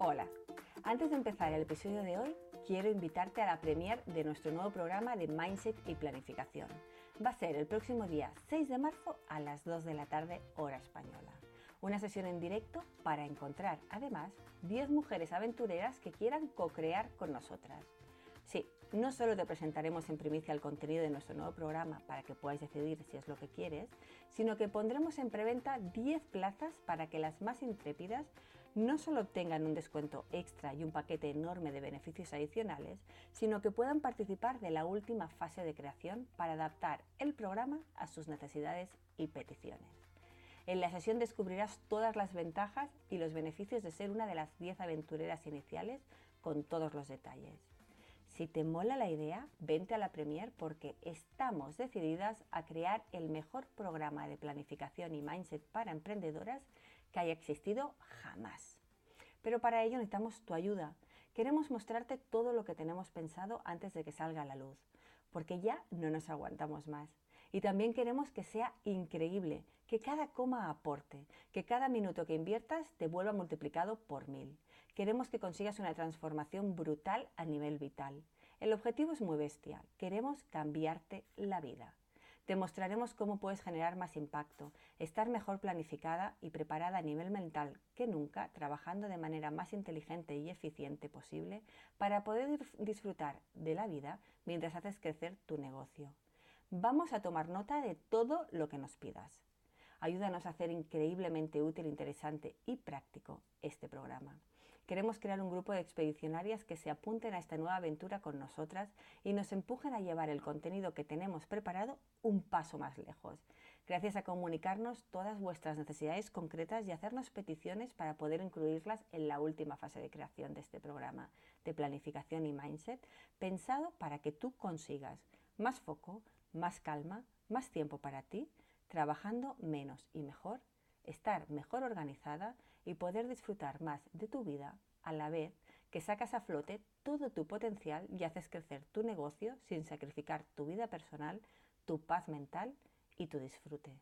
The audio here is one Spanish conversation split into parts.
Hola, antes de empezar el episodio de hoy, quiero invitarte a la premier de nuestro nuevo programa de Mindset y Planificación. Va a ser el próximo día 6 de marzo a las 2 de la tarde, hora española. Una sesión en directo para encontrar, además, 10 mujeres aventureras que quieran co-crear con nosotras. Sí, no solo te presentaremos en primicia el contenido de nuestro nuevo programa para que puedas decidir si es lo que quieres, sino que pondremos en preventa 10 plazas para que las más intrépidas no solo obtengan un descuento extra y un paquete enorme de beneficios adicionales, sino que puedan participar de la última fase de creación para adaptar el programa a sus necesidades y peticiones. En la sesión descubrirás todas las ventajas y los beneficios de ser una de las 10 aventureras iniciales con todos los detalles. Si te mola la idea, vente a la Premier porque estamos decididas a crear el mejor programa de planificación y mindset para emprendedoras que haya existido jamás. Pero para ello necesitamos tu ayuda. Queremos mostrarte todo lo que tenemos pensado antes de que salga a la luz, porque ya no nos aguantamos más. Y también queremos que sea increíble, que cada coma aporte, que cada minuto que inviertas te vuelva multiplicado por mil. Queremos que consigas una transformación brutal a nivel vital. El objetivo es muy bestia. Queremos cambiarte la vida. Te mostraremos cómo puedes generar más impacto, estar mejor planificada y preparada a nivel mental que nunca, trabajando de manera más inteligente y eficiente posible para poder disfrutar de la vida mientras haces crecer tu negocio. Vamos a tomar nota de todo lo que nos pidas. Ayúdanos a hacer increíblemente útil, interesante y práctico este programa. Queremos crear un grupo de expedicionarias que se apunten a esta nueva aventura con nosotras y nos empujen a llevar el contenido que tenemos preparado un paso más lejos, gracias a comunicarnos todas vuestras necesidades concretas y hacernos peticiones para poder incluirlas en la última fase de creación de este programa de planificación y mindset, pensado para que tú consigas más foco, más calma, más tiempo para ti, trabajando menos y mejor, estar mejor organizada y poder disfrutar más de tu vida a la vez que sacas a flote todo tu potencial y haces crecer tu negocio sin sacrificar tu vida personal, tu paz mental y tu disfrute.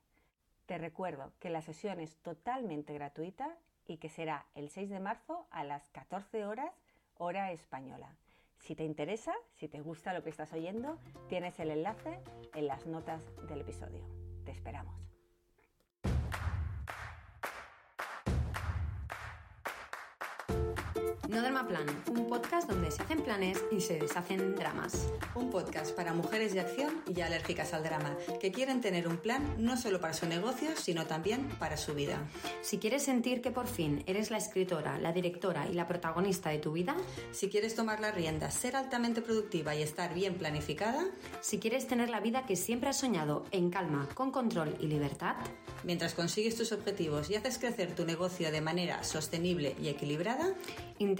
Te recuerdo que la sesión es totalmente gratuita y que será el 6 de marzo a las 14 horas hora española. Si te interesa, si te gusta lo que estás oyendo, tienes el enlace en las notas del episodio. Te esperamos. No Drama Plan, un podcast donde se hacen planes y se deshacen dramas. Un podcast para mujeres de acción y alérgicas al drama, que quieren tener un plan no solo para su negocio, sino también para su vida. Si quieres sentir que por fin eres la escritora, la directora y la protagonista de tu vida, si quieres tomar las riendas, ser altamente productiva y estar bien planificada, si quieres tener la vida que siempre has soñado en calma, con control y libertad, mientras consigues tus objetivos y haces crecer tu negocio de manera sostenible y equilibrada,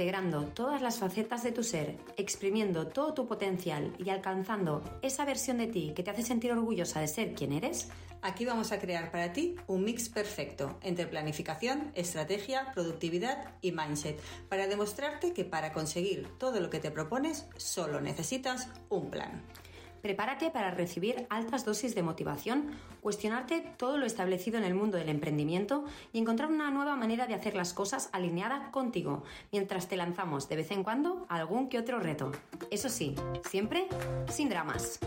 integrando todas las facetas de tu ser, exprimiendo todo tu potencial y alcanzando esa versión de ti que te hace sentir orgullosa de ser quien eres, aquí vamos a crear para ti un mix perfecto entre planificación, estrategia, productividad y mindset para demostrarte que para conseguir todo lo que te propones solo necesitas un plan. Prepárate para recibir altas dosis de motivación, cuestionarte todo lo establecido en el mundo del emprendimiento y encontrar una nueva manera de hacer las cosas alineada contigo, mientras te lanzamos de vez en cuando algún que otro reto. Eso sí, siempre sin dramas.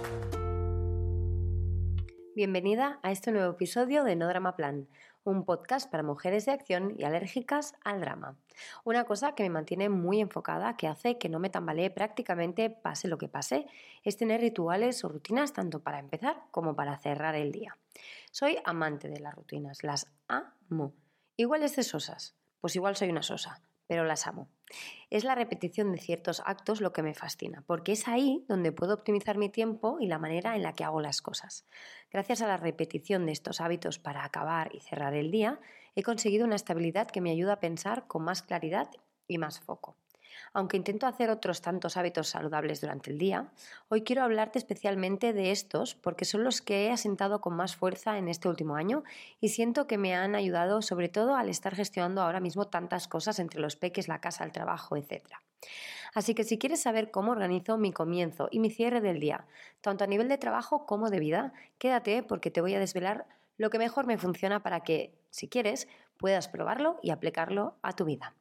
Bienvenida a este nuevo episodio de No Drama Plan, un podcast para mujeres de acción y alérgicas al drama. Una cosa que me mantiene muy enfocada, que hace que no me tambalee prácticamente pase lo que pase, es tener rituales o rutinas tanto para empezar como para cerrar el día. Soy amante de las rutinas, las amo. Igual es de sosas, pues igual soy una sosa pero las amo. Es la repetición de ciertos actos lo que me fascina, porque es ahí donde puedo optimizar mi tiempo y la manera en la que hago las cosas. Gracias a la repetición de estos hábitos para acabar y cerrar el día, he conseguido una estabilidad que me ayuda a pensar con más claridad y más foco. Aunque intento hacer otros tantos hábitos saludables durante el día, hoy quiero hablarte especialmente de estos porque son los que he asentado con más fuerza en este último año y siento que me han ayudado sobre todo al estar gestionando ahora mismo tantas cosas entre los peques, la casa, el trabajo, etc. Así que si quieres saber cómo organizo mi comienzo y mi cierre del día, tanto a nivel de trabajo como de vida, quédate porque te voy a desvelar lo que mejor me funciona para que, si quieres, puedas probarlo y aplicarlo a tu vida.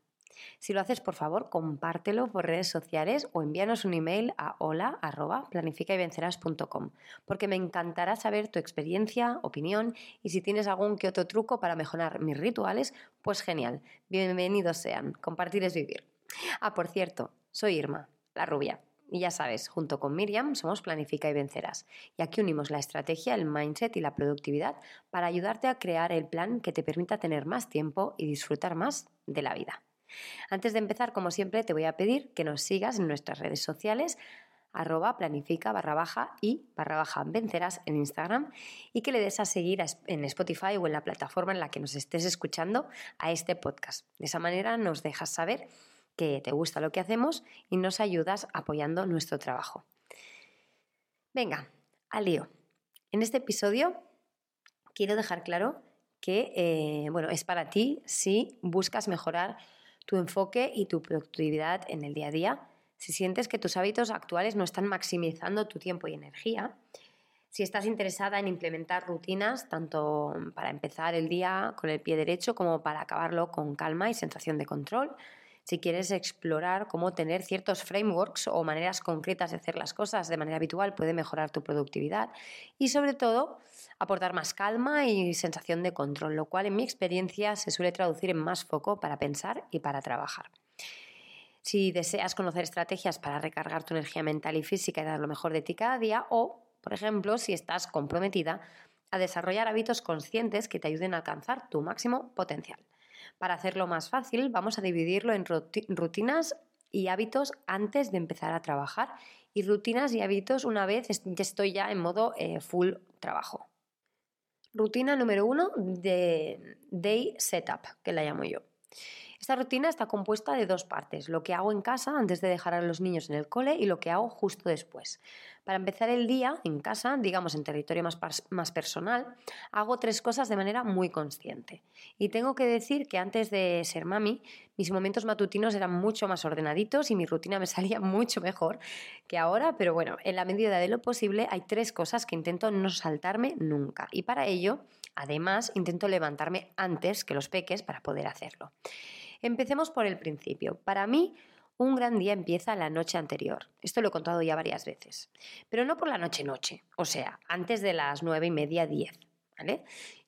Si lo haces, por favor, compártelo por redes sociales o envíanos un email a hola.planificayvencerás.com porque me encantará saber tu experiencia, opinión y si tienes algún que otro truco para mejorar mis rituales, pues genial. Bienvenidos sean. Compartir es vivir. Ah, por cierto, soy Irma, la rubia. Y ya sabes, junto con Miriam somos Planifica y Vencerás. Y aquí unimos la estrategia, el mindset y la productividad para ayudarte a crear el plan que te permita tener más tiempo y disfrutar más de la vida. Antes de empezar, como siempre, te voy a pedir que nos sigas en nuestras redes sociales arroba planifica barra baja y barra baja vencerás en Instagram y que le des a seguir en Spotify o en la plataforma en la que nos estés escuchando a este podcast. De esa manera nos dejas saber que te gusta lo que hacemos y nos ayudas apoyando nuestro trabajo. Venga, al lío. En este episodio quiero dejar claro que eh, bueno, es para ti si buscas mejorar tu enfoque y tu productividad en el día a día, si sientes que tus hábitos actuales no están maximizando tu tiempo y energía, si estás interesada en implementar rutinas tanto para empezar el día con el pie derecho como para acabarlo con calma y sensación de control, si quieres explorar cómo tener ciertos frameworks o maneras concretas de hacer las cosas de manera habitual puede mejorar tu productividad y sobre todo aportar más calma y sensación de control, lo cual en mi experiencia se suele traducir en más foco para pensar y para trabajar. Si deseas conocer estrategias para recargar tu energía mental y física y dar lo mejor de ti cada día o, por ejemplo, si estás comprometida a desarrollar hábitos conscientes que te ayuden a alcanzar tu máximo potencial. Para hacerlo más fácil, vamos a dividirlo en rutinas y hábitos antes de empezar a trabajar y rutinas y hábitos una vez estoy ya en modo eh, full trabajo. Rutina número uno de Day Setup, que la llamo yo. Esta rutina está compuesta de dos partes, lo que hago en casa antes de dejar a los niños en el cole y lo que hago justo después. Para empezar el día en casa, digamos en territorio más, personal, hago tres cosas de manera muy consciente. Y tengo que decir que antes de ser mami, mis momentos matutinos eran mucho más ordenaditos y mi rutina me salía mucho mejor que ahora, pero bueno, en la medida de lo posible hay tres cosas que intento no saltarme nunca. Y para ello, además, intento levantarme antes que los peques para poder hacerlo. Empecemos por el principio. Para mí, un gran día empieza la noche anterior. Esto lo he contado ya varias veces. Pero no por la noche-noche, o sea, antes de las nueve y media, diez.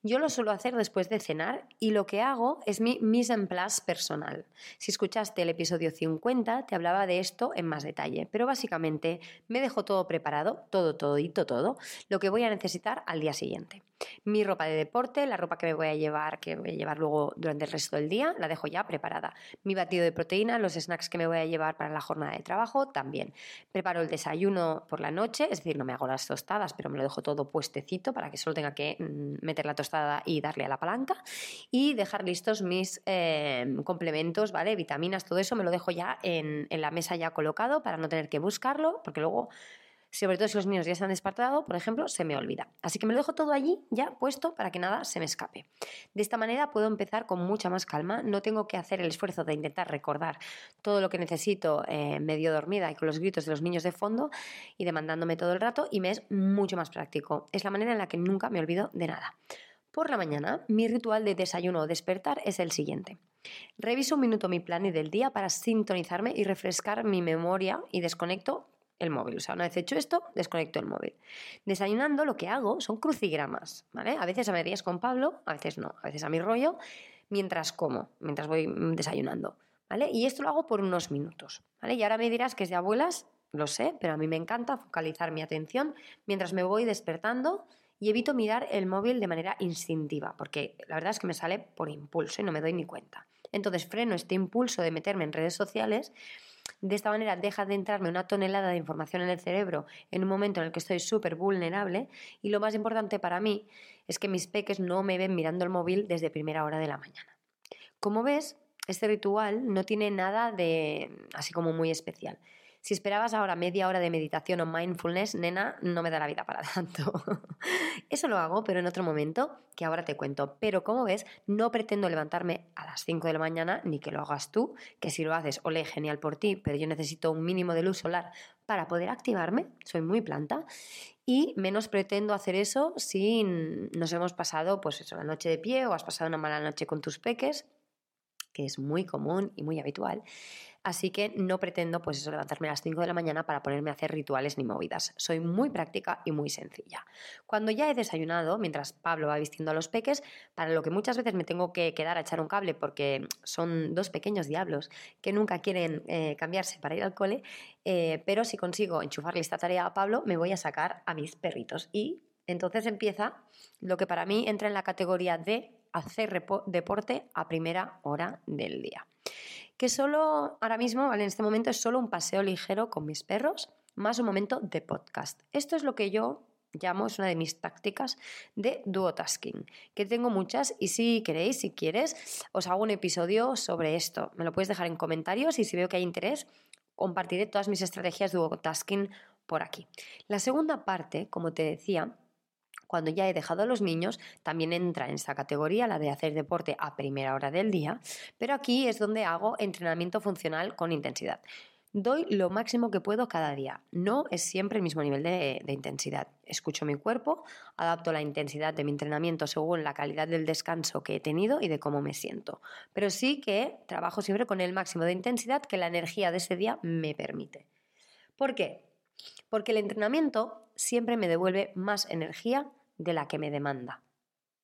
Yo lo suelo hacer después de cenar y lo que hago es mi mise en place personal. Si escuchaste el episodio 50, te hablaba de esto en más detalle, pero básicamente me dejo todo preparado, todo, todito, todo, lo que voy a necesitar al día siguiente. Mi ropa de deporte, la ropa que me voy a llevar, que voy a llevar luego durante el resto del día, la dejo ya preparada. Mi batido de proteína, los snacks que me voy a llevar para la jornada de trabajo, también. Preparo el desayuno por la noche, es decir, no me hago las tostadas, pero me lo dejo todo puestecito para que solo tenga que mm, meter la tostada y darle a la palanca. Y dejar listos mis eh, complementos, ¿vale? Vitaminas, todo eso me lo dejo ya en, en la mesa ya colocado para no tener que buscarlo, porque luego sobre todo si los niños ya se han despertado, por ejemplo, se me olvida. Así que me lo dejo todo allí ya puesto para que nada se me escape. De esta manera puedo empezar con mucha más calma, no tengo que hacer el esfuerzo de intentar recordar todo lo que necesito eh, medio dormida y con los gritos de los niños de fondo y demandándome todo el rato y me es mucho más práctico. Es la manera en la que nunca me olvido de nada. Por la mañana, mi ritual de desayuno o despertar es el siguiente. Reviso un minuto mi plan del día para sintonizarme y refrescar mi memoria y desconecto el móvil. O sea, una vez hecho esto, desconecto el móvil. Desayunando lo que hago son crucigramas, ¿vale? A veces a medias con Pablo, a veces no, a veces a mi rollo, mientras como, mientras voy desayunando, ¿vale? Y esto lo hago por unos minutos, ¿vale? Y ahora me dirás que es de abuelas, lo sé, pero a mí me encanta focalizar mi atención mientras me voy despertando y evito mirar el móvil de manera instintiva, porque la verdad es que me sale por impulso y no me doy ni cuenta. Entonces freno este impulso de meterme en redes sociales de esta manera deja de entrarme una tonelada de información en el cerebro en un momento en el que estoy súper vulnerable y lo más importante para mí es que mis peques no me ven mirando el móvil desde primera hora de la mañana. Como ves, este ritual no tiene nada de así como muy especial. Si esperabas ahora media hora de meditación o mindfulness, nena, no me da la vida para tanto. Eso lo hago, pero en otro momento, que ahora te cuento. Pero como ves, no pretendo levantarme a las 5 de la mañana, ni que lo hagas tú, que si lo haces, ole, genial por ti, pero yo necesito un mínimo de luz solar para poder activarme, soy muy planta, y menos pretendo hacer eso si nos hemos pasado, pues eso, la noche de pie o has pasado una mala noche con tus peques que es muy común y muy habitual. Así que no pretendo pues eso, levantarme a las 5 de la mañana para ponerme a hacer rituales ni movidas. Soy muy práctica y muy sencilla. Cuando ya he desayunado, mientras Pablo va vistiendo a los peques, para lo que muchas veces me tengo que quedar a echar un cable porque son dos pequeños diablos que nunca quieren eh, cambiarse para ir al cole, eh, pero si consigo enchufarle esta tarea a Pablo, me voy a sacar a mis perritos. Y entonces empieza lo que para mí entra en la categoría de hacer deporte a primera hora del día que solo ahora mismo, en este momento, es solo un paseo ligero con mis perros, más un momento de podcast. Esto es lo que yo llamo, es una de mis tácticas de duotasking, que tengo muchas y si queréis, si quieres, os hago un episodio sobre esto. Me lo puedes dejar en comentarios y si veo que hay interés, compartiré todas mis estrategias de duotasking por aquí. La segunda parte, como te decía, cuando ya he dejado a los niños, también entra en esta categoría la de hacer deporte a primera hora del día, pero aquí es donde hago entrenamiento funcional con intensidad. Doy lo máximo que puedo cada día. No es siempre el mismo nivel de, de, intensidad. Escucho mi cuerpo, adapto la intensidad de mi entrenamiento según la calidad del descanso que he tenido y de cómo me siento. Pero sí que trabajo siempre con el máximo de intensidad que la energía de ese día me permite. ¿Por qué? Porque el entrenamiento siempre me devuelve más energía de la que me demanda.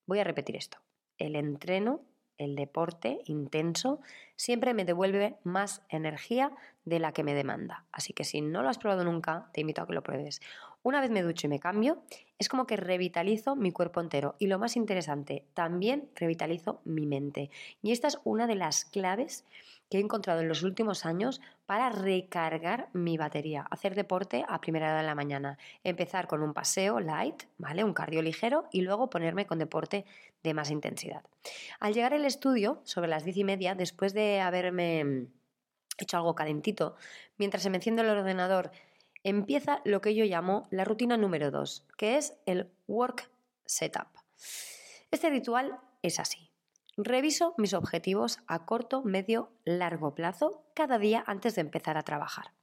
Voy a repetir esto. El entreno, el deporte intenso, siempre me devuelve más energía de la que me demanda. Así que si no lo has probado nunca, te invito a que lo pruebes. Una vez me ducho y me cambio, es como que revitalizo mi cuerpo entero. Y lo más interesante, también revitalizo mi mente. Y esta es una de las claves que he encontrado en los últimos años para recargar mi batería. Hacer deporte a primera hora de la mañana. Empezar con un paseo light, ¿vale? Un cardio ligero y luego ponerme con deporte de más intensidad. Al llegar al estudio, sobre las diez y media, después de haberme hecho algo calentito, mientras se me enciende el ordenador, empieza lo que yo llamo la rutina número 2, que es el work setup. Este ritual es así. Reviso mis objetivos a corto, medio, largo plazo cada día antes de empezar a trabajar.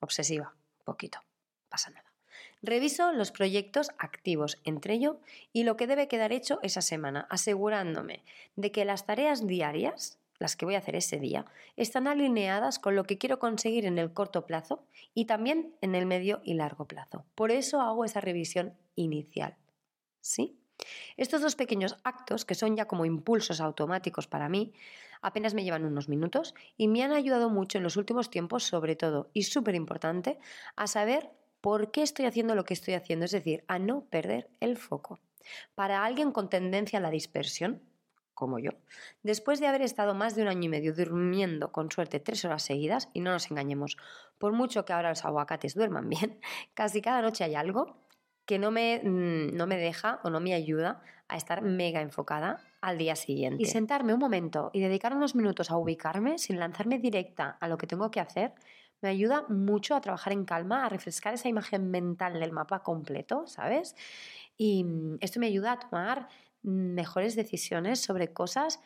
Obsesiva, poquito, pasa nada. Reviso los proyectos activos entre ello y lo que debe quedar hecho esa semana, asegurándome de que las tareas diarias, las que voy a hacer ese día, están alineadas con lo que quiero conseguir en el corto plazo y también en el medio y largo plazo. Por eso hago esa revisión inicial. ¿Sí? Estos dos pequeños actos, que son ya como impulsos automáticos para mí, apenas me llevan unos minutos y me han ayudado mucho en los últimos tiempos, sobre todo, y súper importante, a saber por qué estoy haciendo lo que estoy haciendo, es decir, a no perder el foco. Para alguien con tendencia a la dispersión, como yo, después de haber estado más de un año y medio durmiendo con suerte tres horas seguidas, y no nos engañemos, por mucho que ahora los aguacates duerman bien, casi cada noche hay algo, que no me, mm, no me deja o no me ayuda a estar mega enfocada al día siguiente. Y sentarme un momento y dedicar unos minutos a ubicarme sin lanzarme directa a lo que tengo que hacer, me ayuda mucho a trabajar en calma, a refrescar esa imagen mental del mapa completo, ¿sabes? Y mm, esto me ayuda a tomar mejores decisiones sobre cosas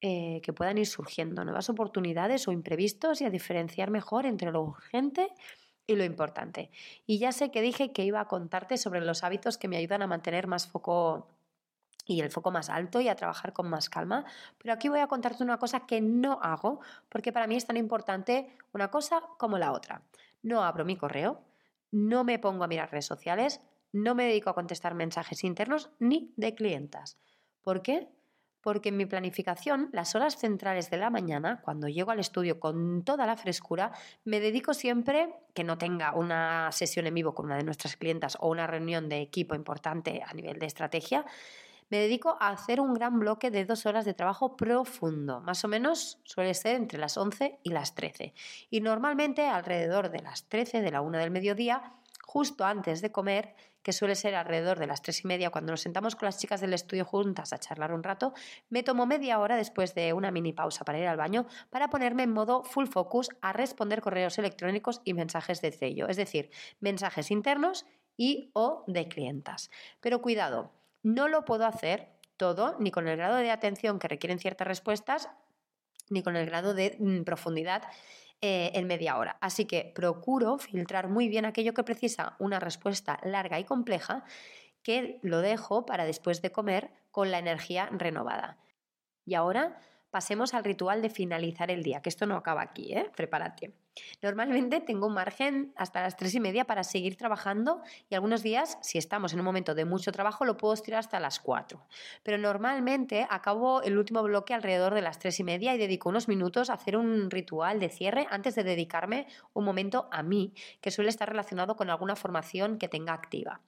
eh, que puedan ir surgiendo, nuevas oportunidades o imprevistos y a diferenciar mejor entre lo urgente y lo importante. Y ya sé que dije que iba a contarte sobre los hábitos que me ayudan a mantener más foco y el foco más alto y a trabajar con más calma, pero aquí voy a contarte una cosa que no hago porque para mí es tan importante una cosa como la otra. No abro mi correo, no me pongo a mirar redes sociales, no me dedico a contestar mensajes internos ni de clientas. ¿Por qué? porque en mi planificación, las horas centrales de la mañana, cuando llego al estudio con toda la frescura, me dedico siempre, que no tenga una sesión en vivo con una de nuestras clientas o una reunión de equipo importante a nivel de estrategia, me dedico a hacer un gran bloque de dos horas de trabajo profundo. Más o menos suele ser entre las 11 y las 13. Y normalmente alrededor de las 13, de la 1 del mediodía, justo antes de comer, que suele ser alrededor de las tres y media, cuando nos sentamos con las chicas del estudio juntas a charlar un rato, me tomo media hora después de una mini pausa para ir al baño para ponerme en modo full focus a responder correos electrónicos y mensajes de sello, es decir, mensajes internos y o de clientas. Pero cuidado, no lo puedo hacer todo ni con el grado de atención que requieren ciertas respuestas ni con el grado de mm, profundidad eh, en media hora. Así que procuro filtrar muy bien aquello que precisa una respuesta larga y compleja, que lo dejo para después de comer con la energía renovada. Y ahora pasemos al ritual de finalizar el día, que esto no acaba aquí, ¿eh? Prepárate. Normalmente tengo un margen hasta las tres y media para seguir trabajando y algunos días, si estamos en un momento de mucho trabajo, lo puedo estirar hasta las cuatro. Pero normalmente acabo el último bloque alrededor de las tres y media y dedico unos minutos a hacer un ritual de cierre antes de dedicarme un momento a mí, que suele estar relacionado con alguna formación que tenga activa.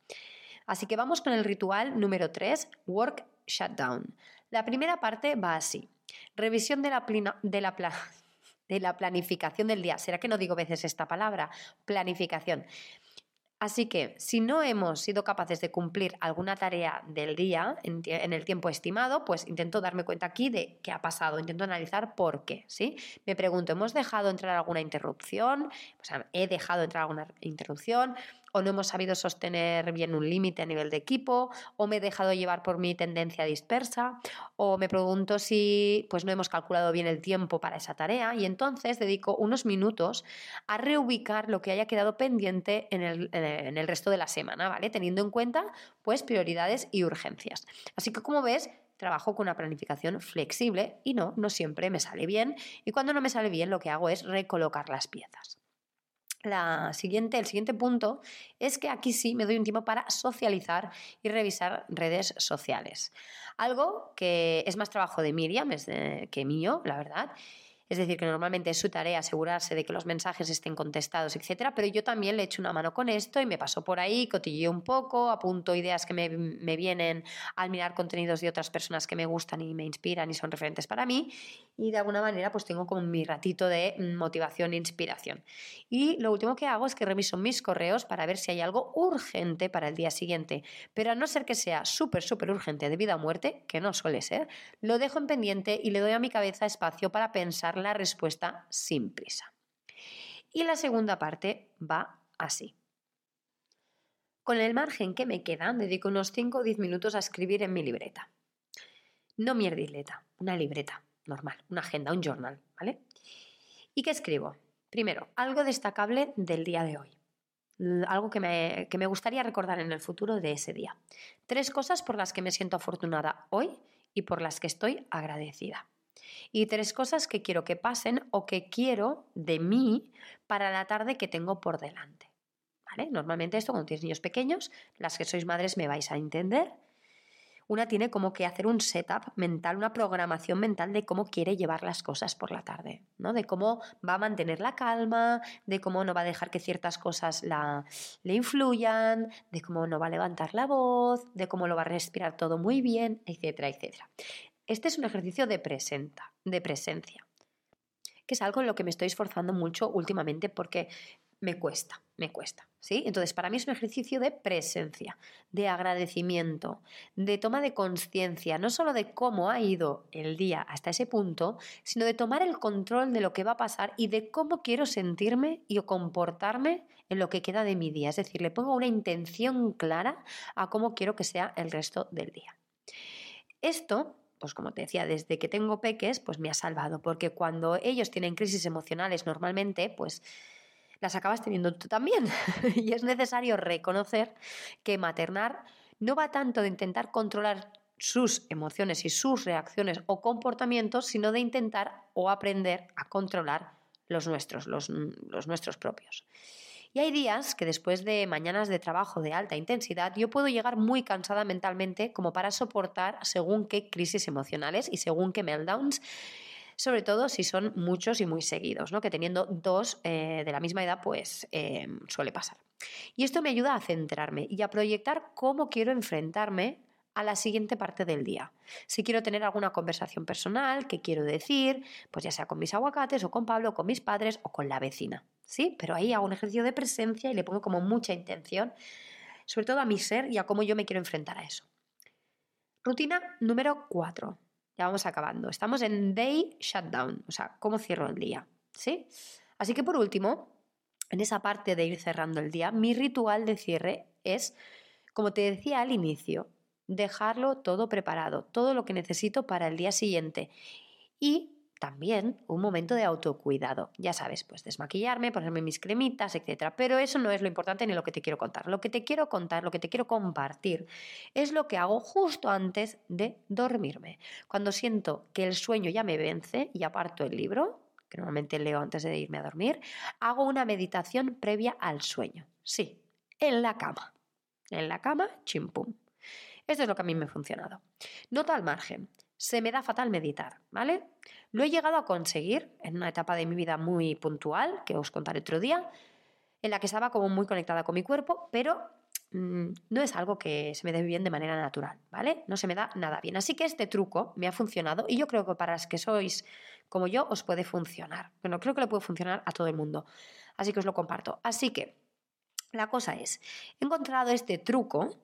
Así que vamos con el ritual número 3, Work Shutdown. La primera parte va así. Revisión de la, de la, de la planificación del día. ¿Será que no digo veces esta palabra? Planificación. Así que si no hemos sido capaces de cumplir alguna tarea del día en, el tiempo estimado, pues intento darme cuenta aquí de qué ha pasado, intento analizar por qué, ¿sí? Me pregunto, ¿hemos dejado entrar alguna interrupción? ¿he dejado entrar alguna interrupción? O no hemos sabido sostener bien un límite a nivel de equipo, o me he dejado llevar por mi tendencia dispersa, o me pregunto si pues no hemos calculado bien el tiempo para esa tarea y entonces dedico unos minutos a reubicar lo que haya quedado pendiente en el, resto de la semana, ¿vale? Teniendo en cuenta pues prioridades y urgencias. Así que como ves, trabajo con una planificación flexible y no, no siempre me sale bien y cuando no me sale bien lo que hago es recolocar las piezas la siguiente, el siguiente punto es que aquí sí me doy un tiempo para socializar y revisar redes sociales. Algo que es más trabajo de Miriam que mío, la verdad, es decir, que normalmente es su tarea asegurarse de que los mensajes estén contestados, etcétera, pero yo también le echo una mano con esto y me paso por ahí, cotilleo un poco, apunto ideas que me, me vienen al mirar contenidos de otras personas que me gustan y me inspiran y son referentes para mí y de alguna manera pues tengo como mi ratito de motivación e inspiración. Y lo último que hago es que reviso mis correos para ver si hay algo urgente para el día siguiente, pero a no ser que sea súper, súper urgente de vida o muerte, que no suele ser, lo dejo en pendiente y le doy a mi cabeza espacio para pensar la respuesta sin prisa. Y la segunda parte va así. Con el margen que me queda, dedico unos 5 o 10 minutos a escribir en mi libreta. No mi libreta, una libreta normal, una agenda, un journal, ¿vale? ¿Y qué escribo? Primero, algo destacable del día de hoy. Algo que me, que me gustaría recordar en el futuro de ese día. Tres cosas por las que me siento afortunada hoy y por las que estoy agradecida y tres cosas que quiero que pasen o que quiero de mí para la tarde que tengo por delante. ¿Vale? Normalmente esto cuando tienes niños pequeños, las que sois madres me vais a entender. Una tiene como que hacer un setup mental, una programación mental de cómo quiere llevar las cosas por la tarde, ¿no? De cómo va a mantener la calma, de cómo no va a dejar que ciertas cosas la, le influyan, de cómo no va a levantar la voz, de cómo lo va a respirar todo muy bien, etcétera, etcétera. Este es un ejercicio de, presenta, de presencia, que es algo en lo que me estoy esforzando mucho últimamente porque me cuesta, me cuesta. ¿sí? Entonces, para mí es un ejercicio de presencia, de agradecimiento, de toma de conciencia, no solo de cómo ha ido el día hasta ese punto, sino de tomar el control de lo que va a pasar y de cómo quiero sentirme y comportarme en lo que queda de mi día. Es decir, le pongo una intención clara a cómo quiero que sea el resto del día. Esto pues como te decía, desde que tengo peques, pues me ha salvado, porque cuando ellos tienen crisis emocionales normalmente, pues las acabas teniendo tú también. y es necesario reconocer que maternar no va tanto de intentar controlar sus emociones y sus reacciones o comportamientos, sino de intentar o aprender a controlar los nuestros, los, los nuestros propios. Y hay días que después de mañanas de trabajo de alta intensidad yo puedo llegar muy cansada mentalmente como para soportar según qué crisis emocionales y según qué meltdowns sobre todo si son muchos y muy seguidos, ¿no? que teniendo dos eh, de la misma edad, pues em, suele pasar. Y esto me ayuda a centrarme y a proyectar cómo quiero enfrentarme a la siguiente parte del día. Si quiero tener alguna conversación personal, qué quiero decir, pues ya sea con mis aguacates o con Pablo, o con mis padres o con la vecina. ¿Sí? Pero ahí hago un ejercicio de presencia y le pongo como mucha intención, sobre todo a mi ser y a cómo yo me quiero enfrentar a eso. Rutina número 4. Ya vamos acabando. Estamos en day shutdown, o sea, cómo cierro el día. ¿Sí? Así que por último, en esa parte de ir cerrando el día, mi ritual de cierre es, como te decía al inicio, dejarlo todo preparado, todo lo que necesito para el día siguiente. Y también un momento de autocuidado. Ya sabes, pues desmaquillarme, ponerme mis cremitas, etc. Pero eso no es lo importante ni lo que te quiero contar. Lo que te quiero contar, lo que te quiero compartir, es lo que hago justo antes de dormirme. Cuando siento que el sueño ya me vence y aparto el libro, que normalmente leo antes de irme a dormir, hago una meditación previa al sueño. Sí, en la cama. En la cama, chimpum. Esto es lo que a mí me ha funcionado. Nota al margen se me da fatal meditar, ¿vale? Lo he llegado a conseguir en una etapa de mi vida muy puntual, que os contaré otro día, en la que estaba como muy conectada con mi cuerpo, pero mm, no es algo que se me dé bien de manera natural, ¿vale? No se me da nada bien. Así que este truco me ha funcionado y yo creo que para los que sois como yo os puede funcionar. Bueno, creo que le puede funcionar a todo el mundo. Así que os lo comparto. Así que la cosa es, he encontrado este truco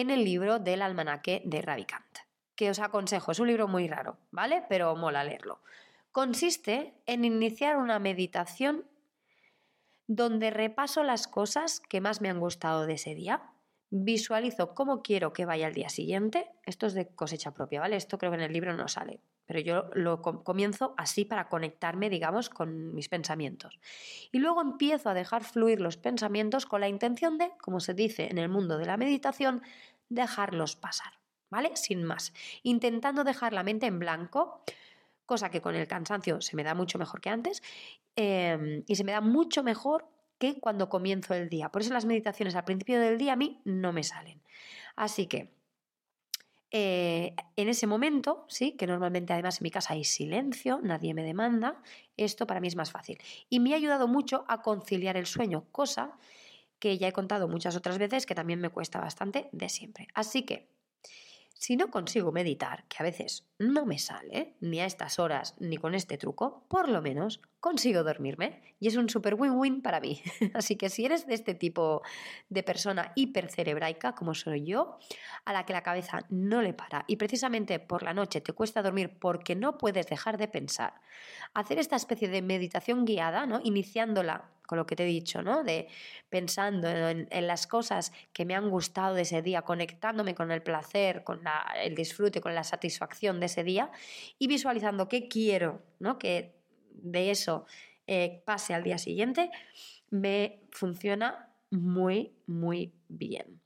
en el libro del almanaque de Ravikant que os aconsejo. Es un libro muy raro, ¿vale? Pero mola leerlo. Consiste en iniciar una meditación donde repaso las cosas que más me han gustado de ese día, visualizo cómo quiero que vaya el día siguiente. Esto es de cosecha propia, ¿vale? Esto creo que en el libro no sale, pero yo lo comienzo así para conectarme, digamos, con mis pensamientos. Y luego empiezo a dejar fluir los pensamientos con la intención de, como se dice en el mundo de la meditación, dejarlos pasar. ¿vale? Sin más. Intentando dejar la mente en blanco, cosa que con el cansancio se me da mucho mejor que antes, em, y se me da mucho mejor que cuando comienzo el día. Por eso las meditaciones al principio del día a mí no me salen. Así que eh, en ese momento, sí, que normalmente además en mi casa hay silencio, nadie me demanda, esto para mí es más fácil. Y me ha ayudado mucho a conciliar el sueño, cosa que ya he contado muchas otras veces que también me cuesta bastante de siempre. Así que si no consigo meditar, que a veces no me sale, ni a estas horas, ni con este truco, por lo menos consigo dormirme y es un super win-win para mí. Así que si eres de este tipo de persona hipercerebraica, como soy yo, a la que la cabeza no le para y precisamente por la noche te cuesta dormir porque no puedes dejar de pensar, hacer esta especie de meditación guiada, ¿no? iniciándola con lo que te he dicho, ¿no? De pensando en, las cosas que me han gustado de ese día, conectándome con el placer, con el disfrute, con la satisfacción de ese día y visualizando qué quiero, ¿no? Que de eso eh, pase al día siguiente, me funciona muy, muy bien.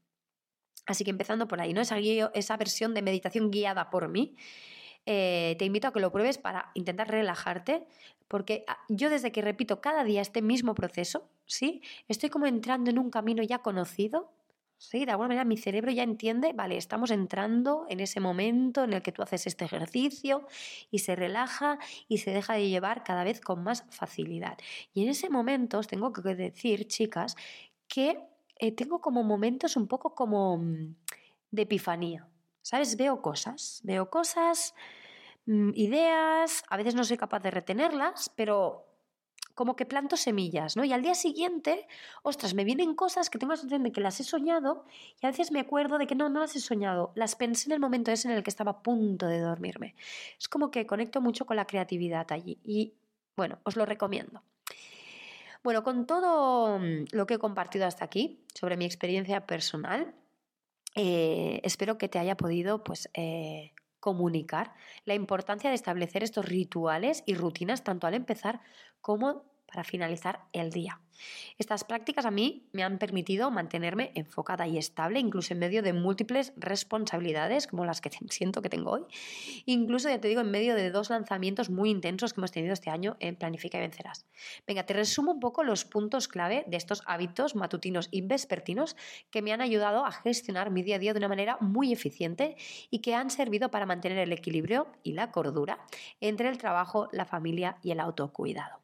Así que empezando por ahí, ¿no? Esa, esa versión de meditación guiada por mí. Eh, te invito a que lo pruebes para intentar relajarte, porque ah, yo desde que repito cada día este mismo proceso, ¿sí? Estoy como entrando en un camino ya conocido, ¿sí? De alguna manera mi cerebro ya entiende, vale, estamos entrando en ese momento en el que tú haces este ejercicio y se relaja y se deja de llevar cada vez con más facilidad. Y en ese momento os tengo que decir, chicas, que eh, tengo como momentos un poco como mm, de epifanía. ¿Sabes? Veo cosas, veo cosas Mm, ideas, a veces no soy capaz de retenerlas, pero como que planto semillas, ¿no? Y al día siguiente, ostras, me vienen cosas que tengo la sensación de que las he soñado y a veces me acuerdo de que no, no las he soñado, las pensé en el momento ese en el que estaba a punto de dormirme. Es como que conecto mucho con la creatividad allí y, bueno, os lo recomiendo. Bueno, con todo mm, lo que he compartido hasta aquí sobre mi experiencia personal, eh, espero que te haya podido pues, eh, comunicar la importancia de establecer estos rituales y rutinas tanto al empezar como para finalizar el día. Estas prácticas a mí me han permitido mantenerme enfocada y estable, incluso en medio de múltiples responsabilidades como las que siento que tengo hoy. Incluso, ya te digo, en medio de dos lanzamientos muy intensos que hemos tenido este año en Planifica y Vencerás. Venga, te resumo un poco los puntos clave de estos hábitos matutinos y vespertinos que me han ayudado a gestionar mi día a día de una manera muy eficiente y que han servido para mantener el equilibrio y la cordura entre el trabajo, la familia y el autocuidado.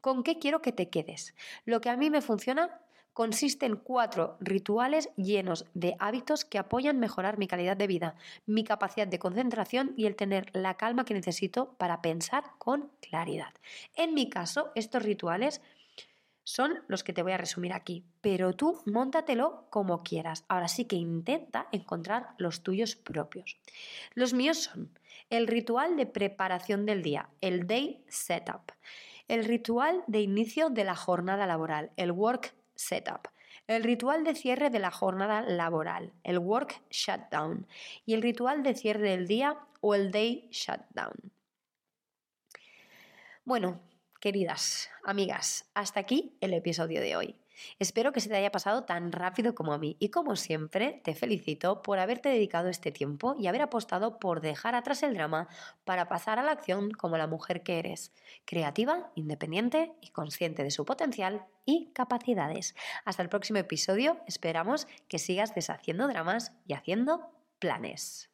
¿Con qué quiero que te quedes? Lo que a mí me funciona consiste en cuatro rituales llenos de hábitos que apoyan mejorar mi calidad de vida, mi capacidad de concentración y el tener la calma que necesito para pensar con claridad. En mi caso, estos rituales son los que te voy a resumir aquí, pero tú móntatelo como quieras. Ahora sí que intenta encontrar los tuyos propios. Los míos son el ritual de preparación del día, el day setup el ritual de inicio de la jornada laboral, el work setup, el ritual de cierre de la jornada laboral, el work shutdown, y el ritual de cierre del día o el day shutdown. Bueno, queridas amigas, hasta aquí el episodio de hoy. Espero que se te haya pasado tan rápido como a mí y como siempre te felicito por haberte dedicado este tiempo y haber apostado por dejar atrás el drama para pasar a la acción como la mujer que eres, creativa, independiente y consciente de su potencial y capacidades. Hasta el próximo episodio, esperamos que sigas deshaciendo dramas y haciendo planes.